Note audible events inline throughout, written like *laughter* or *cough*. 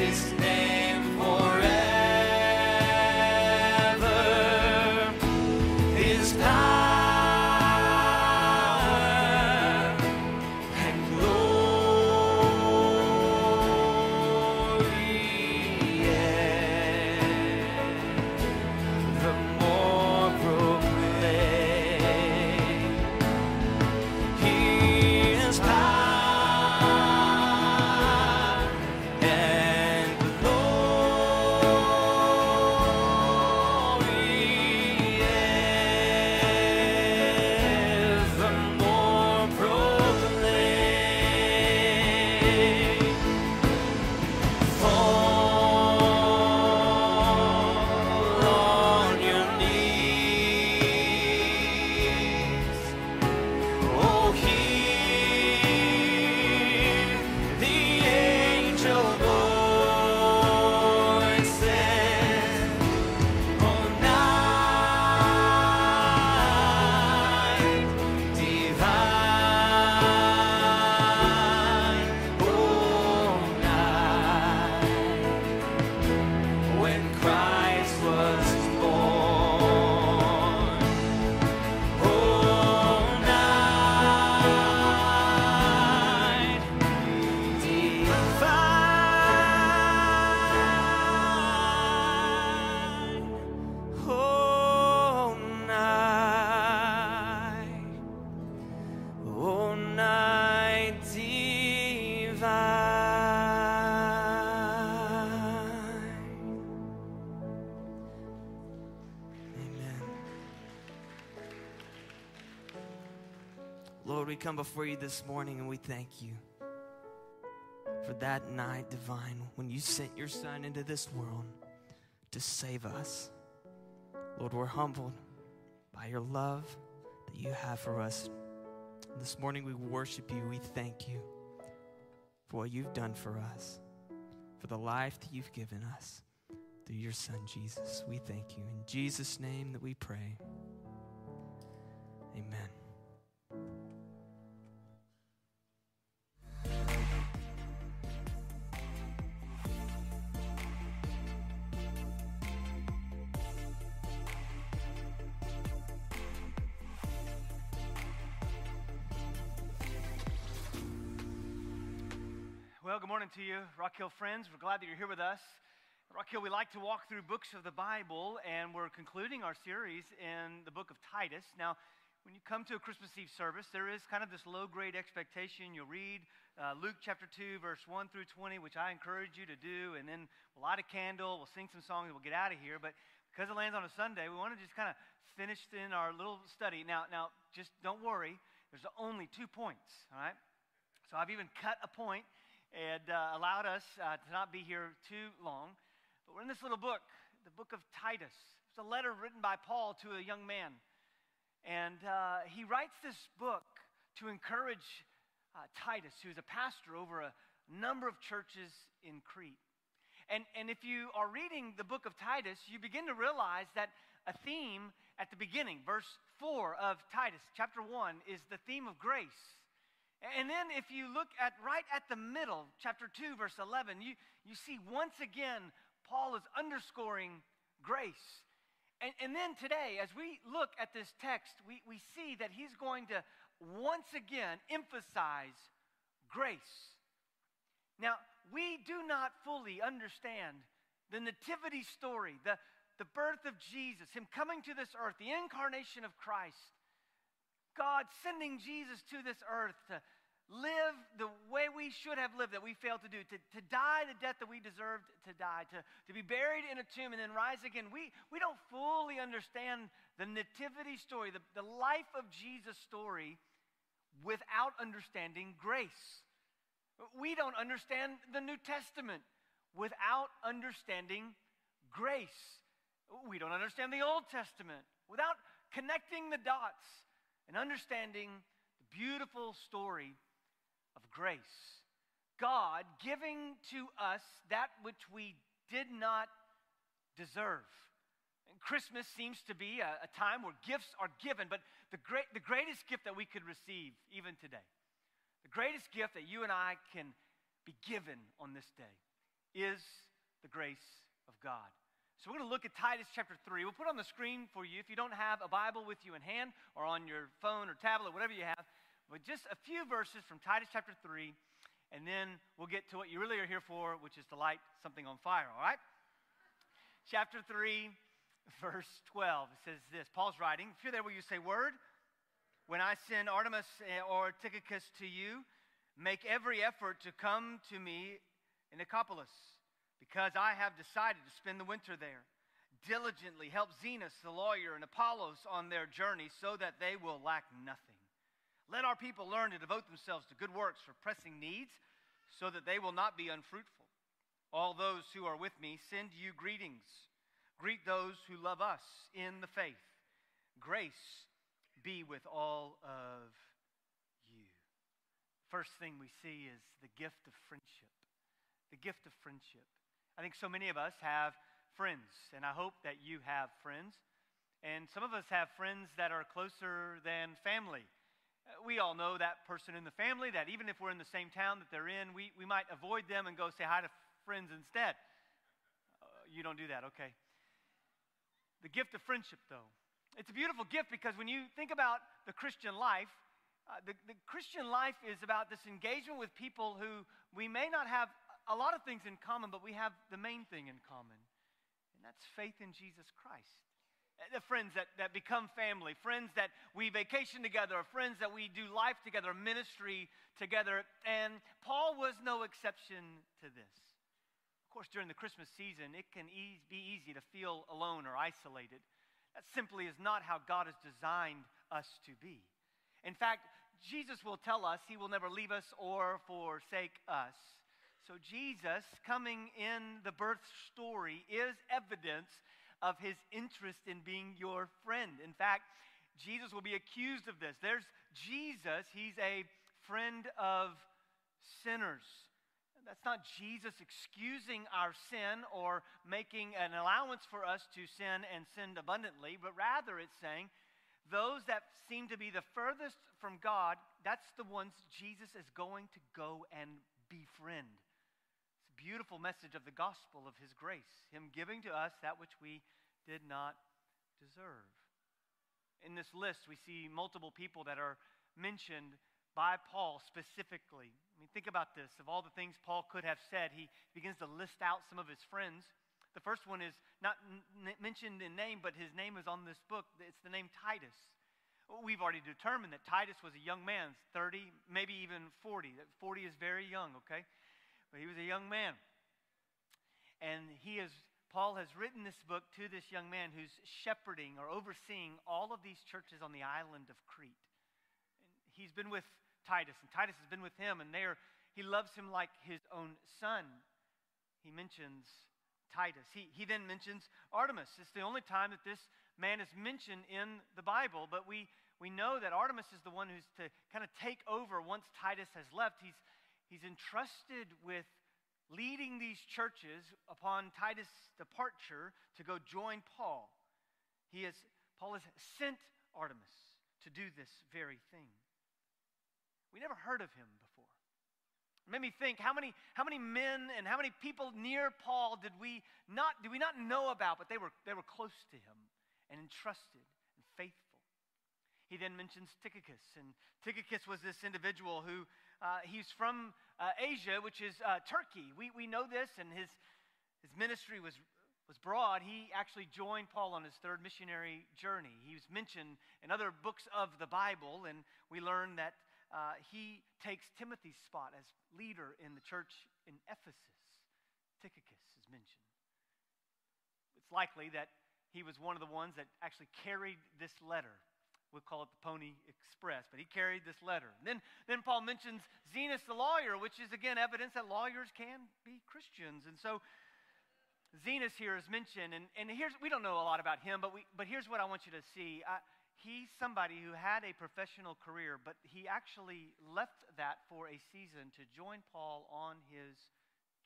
his name come before you this morning and we thank you for that night divine when you sent your Son into this world to save us. Lord, we're humbled by your love that you have for us. This morning we worship you. We thank you for what you've done for us, for the life that you've given us through your Son, Jesus. We thank you. In Jesus' name that we pray. Amen. Well, good morning to you, Rock Hill friends. We're glad that you're here with us. Rock Hill, we like to walk through books of the Bible, and we're concluding our series in the book of Titus. Now, when you come to a Christmas Eve service, there is kind of this low grade expectation. You'll read uh, Luke chapter 2, verse 1 through 20, which I encourage you to do, and then we'll light a candle, we'll sing some songs, we'll get out of here. But because it lands on a Sunday, we want to just kind of finish in our little study. Now, now, just don't worry, there's only two points, all right? So I've even cut a point and uh, allowed us uh, to not be here too long. But we're in this little book, the book of Titus. It's a letter written by Paul to a young man. And uh, he writes this book to encourage uh, Titus, who's a pastor over a number of churches in Crete. And, and if you are reading the book of Titus, you begin to realize that a theme at the beginning, verse 4 of Titus, chapter 1, is the theme of grace. And then if you look at right at the middle, chapter 2, verse 11, you, you see once again Paul is underscoring grace. And, and then today, as we look at this text, we, we see that he's going to once again emphasize grace. Now, we do not fully understand the nativity story, the, the birth of Jesus, him coming to this earth, the incarnation of Christ. God sending Jesus to this earth to live the way we should have lived that we failed to do, to, to die the death that we deserved to die, to, to be buried in a tomb and then rise again. We, we don't fully understand the nativity story, the, the life of Jesus story, without understanding grace. We don't understand the New Testament without understanding grace. We don't understand the Old Testament without connecting the dots and understanding the beautiful story of grace. God giving to us that which we did not deserve. And Christmas seems to be a, a time where gifts are given, but the, great, the greatest gift that we could receive even today, the greatest gift that you and I can be given on this day is the grace of God. So we're going to look at Titus chapter 3. We'll put on the screen for you if you don't have a Bible with you in hand or on your phone or tablet, whatever you have. But just a few verses from Titus chapter 3, and then we'll get to what you really are here for, which is to light something on fire, all right? Chapter 3, *laughs* verse 12. It says this Paul's writing. If you're there, will you say, Word? When I send Artemas eh, or Tychicus to you, make every effort to come to me in Nicopolis because I have decided to spend the winter there. Diligently help Zenas the lawyer and Apollos on their journey so that they will lack nothing. Let our people learn to devote themselves to good works for pressing needs so that they will not be unfruitful. All those who are with me send you greetings. Greet those who love us in the faith. Grace be with all of you. First thing we see is the gift of friendship. The gift of friendship. I think so many of us have friends, and I hope that you have friends. And some of us have friends that are closer than family. Uh, we all know that person in the family that even if we're in the same town that they're in, we, we might avoid them and go say hi to friends instead. Uh, you don't do that, okay. The gift of friendship, though. It's a beautiful gift because when you think about the Christian life, uh, the, the Christian life is about this engagement with people who we may not have a lot of things in common, but we have the main thing in common, and that's faith in Jesus Christ. Uh, the friends that, that become family, friends that we vacation together, friends that we do life together, ministry together. And Paul was no exception to this. Of course, during the Christmas season, it can e- be easy to feel alone or isolated. That simply is not how God has designed us to be. In fact, Jesus will tell us he will never leave us or forsake us. So, Jesus coming in the birth story is evidence of his interest in being your friend. In fact, Jesus will be accused of this. There's Jesus, he's a friend of sinners. That's not Jesus excusing our sin or making an allowance for us to sin and sin abundantly, but rather it's saying those that seem to be the furthest from God, that's the ones Jesus is going to go and befriend beautiful message of the gospel of his grace, him giving to us that which we did not deserve. In this list, we see multiple people that are mentioned by Paul specifically. I mean, think about this. Of all the things Paul could have said, he begins to list out some of his friends. The first one is not n- mentioned in name, but his name is on this book. It's the name Titus. We've already determined that Titus was a young man, 30, maybe even 40. That 40 is very young, okay? But he was a young man. And he is, Paul has written this book to this young man who's shepherding or overseeing all of these churches on the island of Crete. And he's been with Titus, and Titus has been with him, and there he loves him like his own son. He mentions Titus. He, he then mentions Artemas. It's the only time that this man is mentioned in the Bible, but we, we know that Artemas is the one who's to kind of take over once Titus has left. He's, he's entrusted with leading these churches upon Titus' departure to go join Paul. He has, Paul has sent Artemas to do this very thing. We never heard of him before. It made me think how many, how many men and how many people near Paul did we not, did we not know about, but they were, they were close to him and entrusted and faithful. He then mentions Tychicus, and Tychicus was this individual who uh, he's from uh, Asia, which is uh, Turkey. We, we know this, and his, his ministry was, was broad. He actually joined Paul on his third missionary journey. He was mentioned in other books of the Bible, and we learn that uh, he takes Timothy's spot as leader in the church in Ephesus. Tychicus is mentioned. It's likely that he was one of the ones that actually carried this letter We'll call it the Pony Express, but he carried this letter. And then, then Paul mentions Zenas the lawyer, which is again evidence that lawyers can be Christians. And so Zenas here is mentioned, and, and here's we don't know a lot about him, but we but here's what I want you to see. Uh, he's somebody who had a professional career, but he actually left that for a season to join Paul on his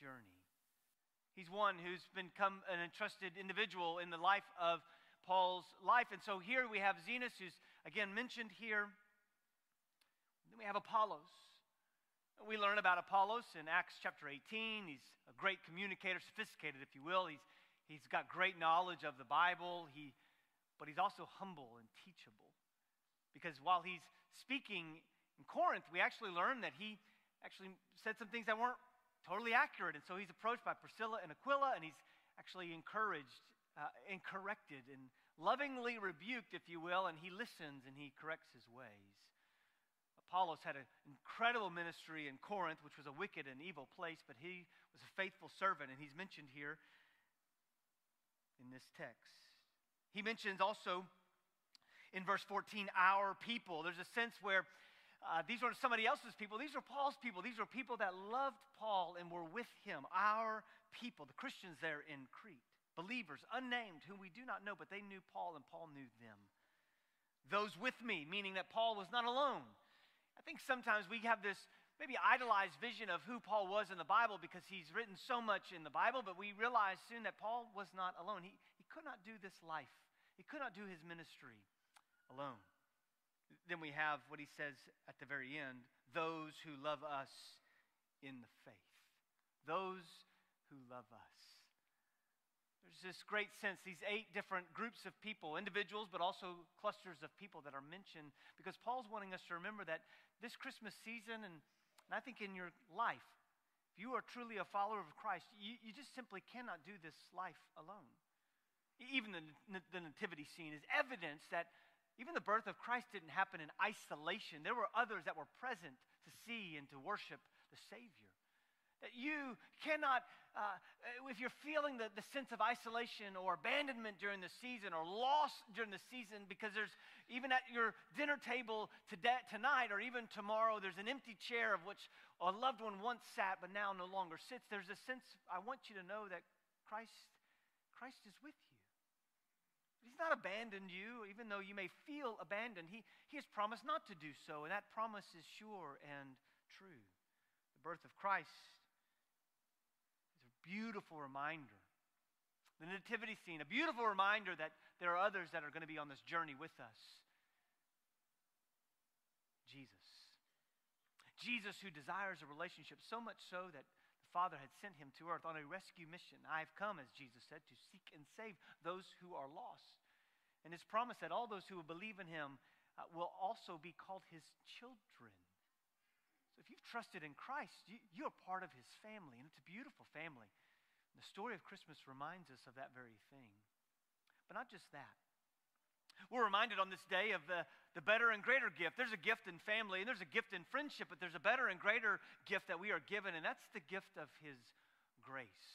journey. He's one who's become an entrusted individual in the life of Paul's life. And so here we have Zenas, who's again mentioned here. Then we have Apollos. We learn about Apollos in Acts chapter 18. He's a great communicator, sophisticated, if you will. He's, he's got great knowledge of the Bible, he, but he's also humble and teachable. Because while he's speaking in Corinth, we actually learn that he actually said some things that weren't totally accurate. And so he's approached by Priscilla and Aquila, and he's actually encouraged uh, and corrected and lovingly rebuked, if you will, and he listens and he corrects his ways. Apollos had an incredible ministry in Corinth, which was a wicked and evil place, but he was a faithful servant, and he's mentioned here in this text. He mentions also in verse 14, our people. There's a sense where uh, these weren't somebody else's people, these are Paul's people. These are people that loved Paul and were with him, our people, the Christians there in Crete. Believers, unnamed, whom we do not know, but they knew Paul and Paul knew them. Those with me, meaning that Paul was not alone. I think sometimes we have this maybe idolized vision of who Paul was in the Bible because he's written so much in the Bible, but we realize soon that Paul was not alone. He, he could not do this life, he could not do his ministry alone. Then we have what he says at the very end those who love us in the faith. Those who love us. There's this great sense, these eight different groups of people, individuals, but also clusters of people that are mentioned, because Paul's wanting us to remember that this Christmas season, and, and I think in your life, if you are truly a follower of Christ, you, you just simply cannot do this life alone. Even the, the nativity scene is evidence that even the birth of Christ didn't happen in isolation. There were others that were present to see and to worship the Savior. That you cannot, uh, if you're feeling the, the sense of isolation or abandonment during the season or loss during the season, because there's even at your dinner table today, tonight or even tomorrow, there's an empty chair of which a loved one once sat but now no longer sits. There's a sense, I want you to know that Christ, Christ is with you. He's not abandoned you, even though you may feel abandoned. He, he has promised not to do so, and that promise is sure and true. The birth of Christ beautiful reminder. The nativity scene, a beautiful reminder that there are others that are going to be on this journey with us. Jesus. Jesus, who desires a relationship so much so that the Father had sent him to earth on a rescue mission. I have come, as Jesus said, to seek and save those who are lost. And his promise that all those who will believe in him uh, will also be called his children. If you've trusted in Christ, you, you're part of his family, and it's a beautiful family. The story of Christmas reminds us of that very thing. But not just that. We're reminded on this day of the, the better and greater gift. There's a gift in family and there's a gift in friendship, but there's a better and greater gift that we are given, and that's the gift of His grace.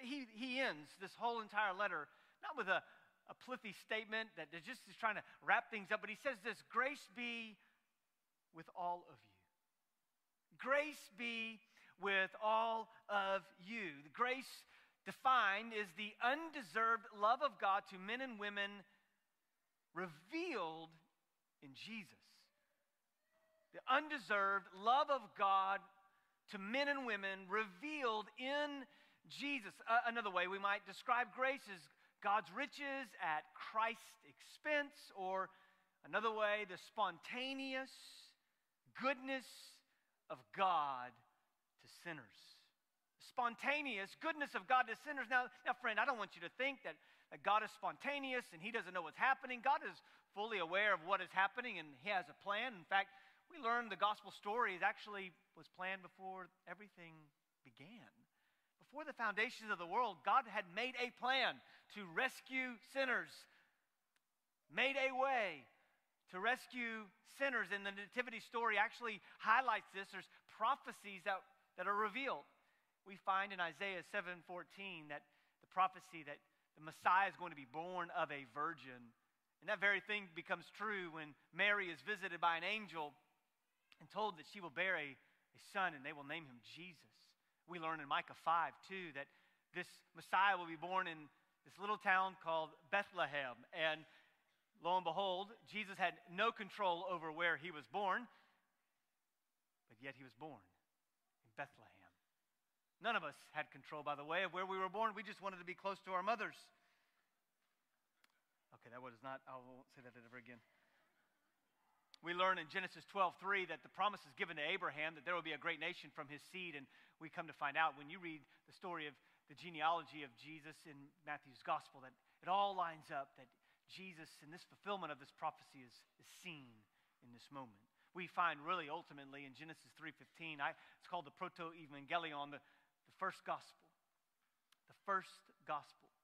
He, he ends this whole entire letter not with a, a plithy statement that just is trying to wrap things up, but he says this grace be with all of you. Grace be with all of you. The grace defined is the undeserved love of God to men and women revealed in Jesus. The undeserved love of God to men and women revealed in Jesus. Uh, another way we might describe grace is God's riches at Christ's expense, or another way, the spontaneous goodness of God to sinners. Spontaneous goodness of God to sinners. Now, now, friend, I don't want you to think that that God is spontaneous and He doesn't know what's happening. God is fully aware of what is happening and He has a plan. In fact, we learned the gospel story actually was planned before everything began. Before the foundations of the world, God had made a plan to rescue sinners, made a way to rescue sinners. And the nativity story actually highlights this. There's prophecies that, that are revealed. We find in Isaiah 7:14 that the prophecy that the Messiah is going to be born of a virgin. And that very thing becomes true when Mary is visited by an angel and told that she will bear a, a son and they will name him Jesus. We learn in Micah 5 too that this Messiah will be born in this little town called Bethlehem. And lo and behold, Jesus had no control over where he was born, but yet he was born in Bethlehem. None of us had control, by the way, of where we were born. We just wanted to be close to our mothers. Okay, that was not, I won't say that ever again. we learn in Genesis 12:3 that the promise is given to Abraham that there will be a great nation from his seed. And we come to find out when you read the story of the genealogy of Jesus in Matthew's gospel that it all lines up, that Jesus and this fulfillment of this prophecy is, is seen in this moment. We find really ultimately in Genesis 3:15, I, it's called the proto-evangelion, the, the first gospel. The first gospel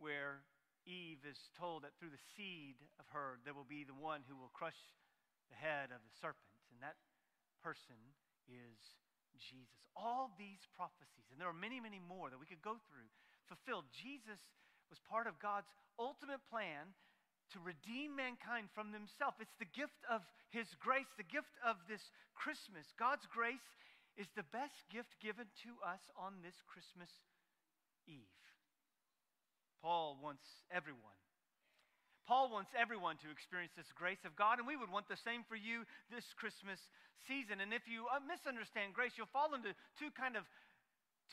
where Eve is told that through the seed of her, there will be the one who will crush the head of the serpent. And that person is Jesus. All these prophecies, and there are many, many more that we could go through, fulfilled. Jesus was part of God's ultimate plan to redeem mankind from themselves. It's the gift of His grace, the gift of this Christmas. God's grace is the best gift given to us on this Christmas Eve. Paul wants everyone. Paul wants everyone to experience this grace of God, and we would want the same for you this Christmas season. And if you uh, misunderstand grace, you'll fall into two kind of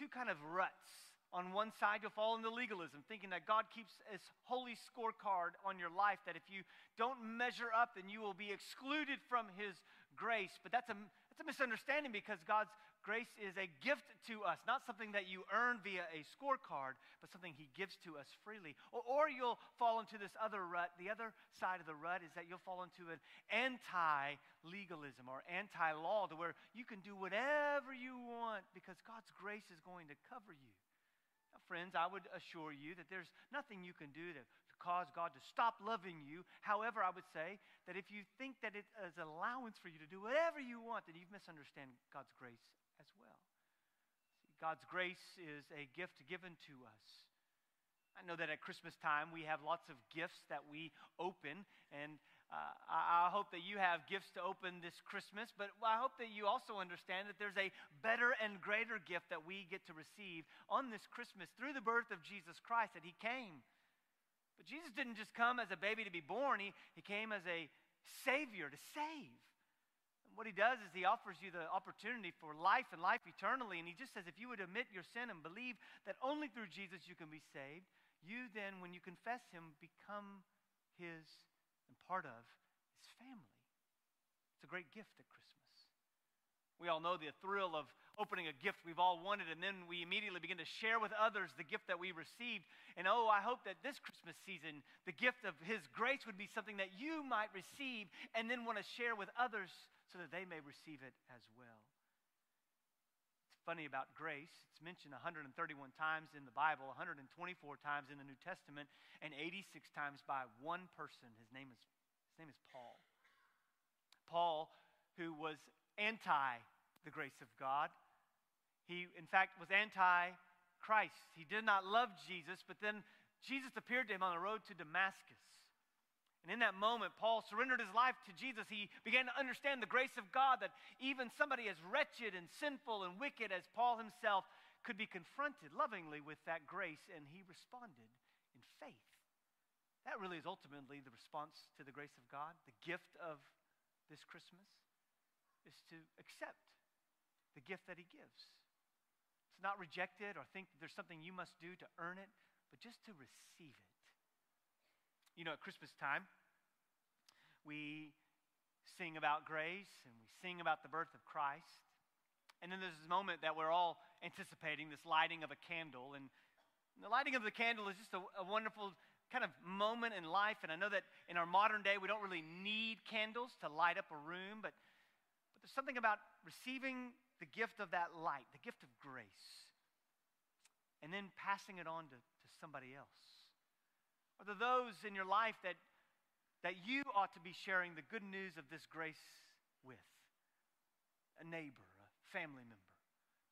two kind of ruts. On one side, you'll fall into legalism, thinking that God keeps this holy scorecard on your life that if you don't measure up, then you will be excluded from His grace. But that's a, that's a misunderstanding because God's Grace is a gift to us, not something that you earn via a scorecard, but something He gives to us freely. Or, or you'll fall into this other rut. The other side of the rut is that you'll fall into an anti legalism or anti law, to where you can do whatever you want because God's grace is going to cover you. Friends, I would assure you that there's nothing you can do to, to cause God to stop loving you. However, I would say that if you think that it is an allowance for you to do whatever you want, then you've misunderstood God's grace as well. See, God's grace is a gift given to us. I know that at Christmas time we have lots of gifts that we open, and uh, I, hope that you have gifts to open this Christmas, but I hope that you also understand that there's a better and greater gift that we get to receive on this Christmas through the birth of Jesus Christ, that He came. But Jesus didn't just come as a baby to be born, He, he came as a Savior to save And what he does is he offers you the opportunity for life and life eternally. And he just says, if you would admit your sin and believe that only through Jesus you can be saved, you then, when you confess him, become his and part of his family. It's a great gift at Christmas. We all know the thrill of opening a gift we've all wanted, and then we immediately begin to share with others the gift that we received. And oh, I hope that this Christmas season, the gift of His grace would be something that you might receive and then want to share with others so that they may receive it as well. Funny about grace. It's mentioned 131 times in the Bible, 124 times in the New Testament, and 86 times by one person. His name is, his name is Paul. Paul, who was anti the grace of God. He, in fact, was anti Christ. He did not love Jesus, but then Jesus appeared to him on the road to Damascus. And in that moment, Paul surrendered his life to Jesus. He began to understand the grace of God that even somebody as wretched and sinful and wicked as Paul himself could be confronted lovingly with that grace, and he responded in faith. That really is ultimately the response to the grace of God. The gift of this Christmas is to accept the gift that he gives. It's not reject it or think that there's something you must do to earn it, but just to receive it. You know, at Christmas time, we sing about grace and we sing about the birth of Christ. And then there's this moment that we're all anticipating this lighting of a candle. And the lighting of the candle is just a, a wonderful kind of moment in life. And I know that in our modern day, we don't really need candles to light up a room, but, but there's something about receiving the gift of that light, the gift of grace, and then passing it on to, to somebody else. Are there those in your life that, that you ought to be sharing the good news of this grace with? A neighbor, a family member,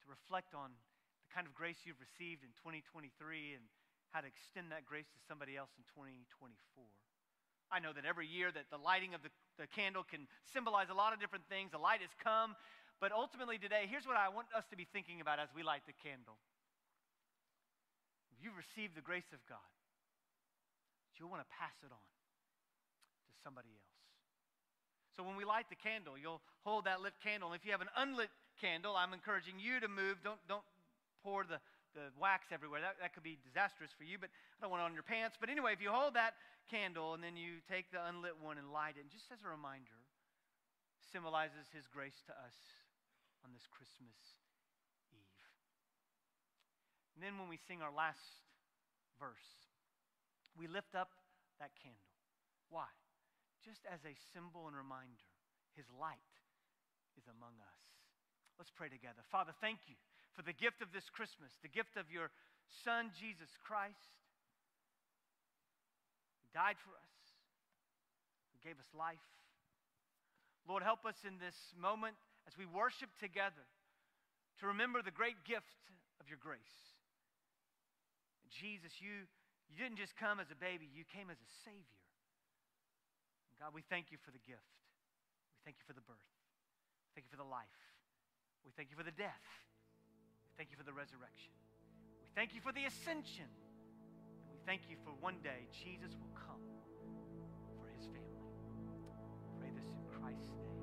to reflect on the kind of grace you've received in 2023 and how to extend that grace to somebody else in 2024. I know that every year that the lighting of the, the candle can symbolize a lot of different things. The light has come, but ultimately today, here's what I want us to be thinking about as we light the candle. You've received the grace of God you'll want to pass it on somebody else. So when we light the candle, you'll hold that lit candle. And if you have an unlit candle, I'm encouraging you to move. Don't, don't pour the, the wax everywhere. That, that could be disastrous for you, but I don't want it on your pants. But anyway, if you hold that candle and then you take the unlit one and light it, and just as a reminder, symbolizes his grace to us on this Christmas Eve. And then when we sing our last verse, we lift up that candle. Why? Just as a symbol and reminder, his light is among us. Let's pray together. Father, thank you for the gift of this Christmas, the gift of your Son, Jesus Christ. He died for us, He gave us life. Lord, help us in this moment as we worship together to remember the great gift of your grace. Jesus, you, you didn't just come as a baby, you came as a Savior. God, we thank you for the gift. We thank you for the birth. Thank you for the life. We thank you for the death. We thank you for the resurrection. We thank you for the ascension. And we thank you for one day Jesus will come for his family. Pray this in Christ's name.